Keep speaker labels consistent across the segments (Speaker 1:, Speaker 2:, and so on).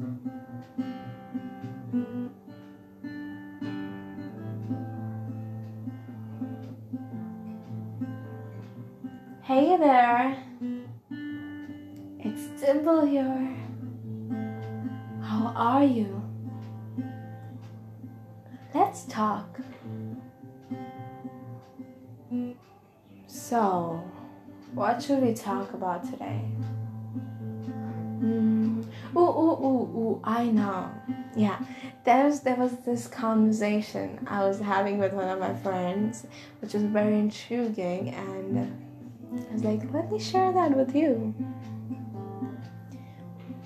Speaker 1: Hey there, it's Dimple here. How are you? Let's talk. So, what should we talk about today? Mm. Ooh, ooh, ooh, ooh, I know. Yeah, there was, there was this conversation I was having with one of my friends, which was very intriguing, and I was like, let me share that with you.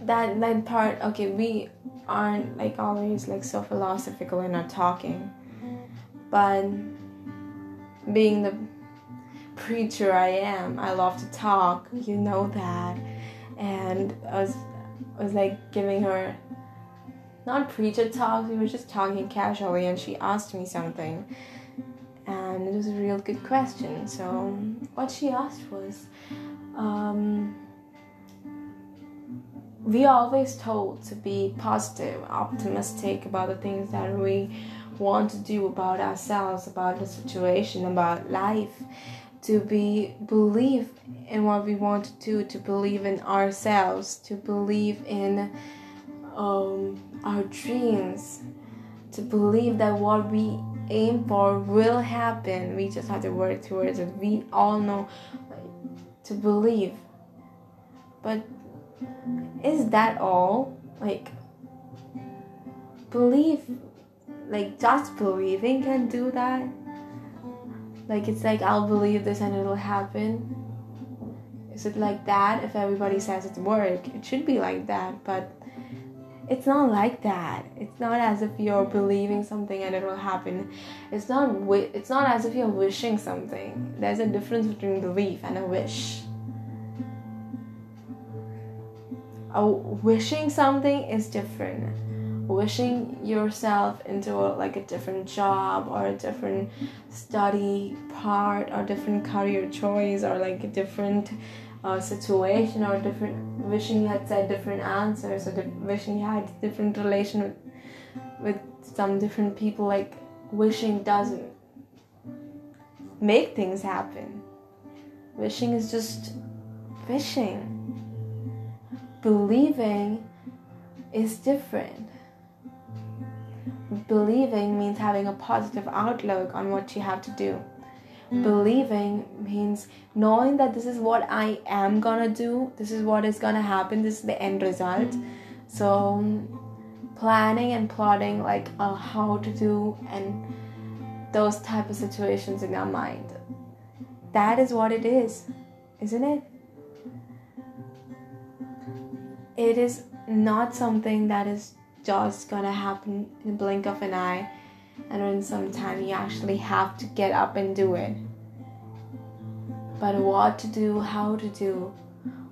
Speaker 1: That that part, okay, we aren't like always like so philosophical in our talking, but being the preacher I am, I love to talk. You know that, and I was I was like giving her not preacher talk. We were just talking casually, and she asked me something and it was a real good question. So, what she asked was, um, we are always told to be positive, optimistic about the things that we want to do about ourselves, about the situation, about life, to be believe in what we want to do, to believe in ourselves, to believe in um, our dreams, to believe that what we aim for will happen. We just have to work towards it. We all know to believe. But is that all? Like, believe, like, just believing can do that? Like, it's like, I'll believe this and it'll happen. Is it like that? If everybody says it's work? It should be like that, but it's not like that. It's not as if you're believing something and it will happen. It's not wi- it's not as if you're wishing something. There's a difference between belief and a wish. A wishing something is different wishing yourself into a, like a different job or a different study part or different career choice or like a different uh, situation or different wishing you had said different answers or di- wishing you had different relation with, with some different people like wishing doesn't make things happen. Wishing is just wishing believing is different believing means having a positive outlook on what you have to do believing means knowing that this is what I am gonna do, this is what is gonna happen, this is the end result. So, planning and plotting like uh, how to do and those type of situations in our mind. That is what it is, isn't it? It is not something that is just gonna happen in a blink of an eye and then sometime you actually have to get up and do it. But what to do, how to do,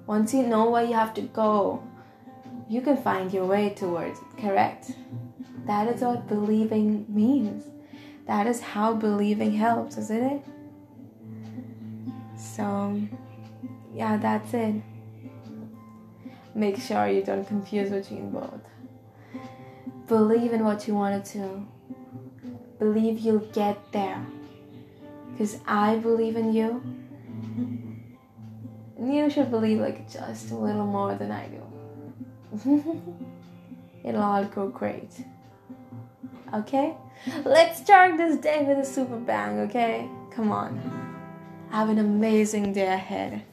Speaker 1: once you know where you have to go, you can find your way towards it, correct? That is what believing means. That is how believing helps, isn't it? So, yeah, that's it. Make sure you don't confuse between both. Believe in what you want to believe you'll get there. Because I believe in you. And you should believe like just a little more than I do. It'll all go great. Okay? Let's start this day with a super bang, okay? Come on. Have an amazing day ahead.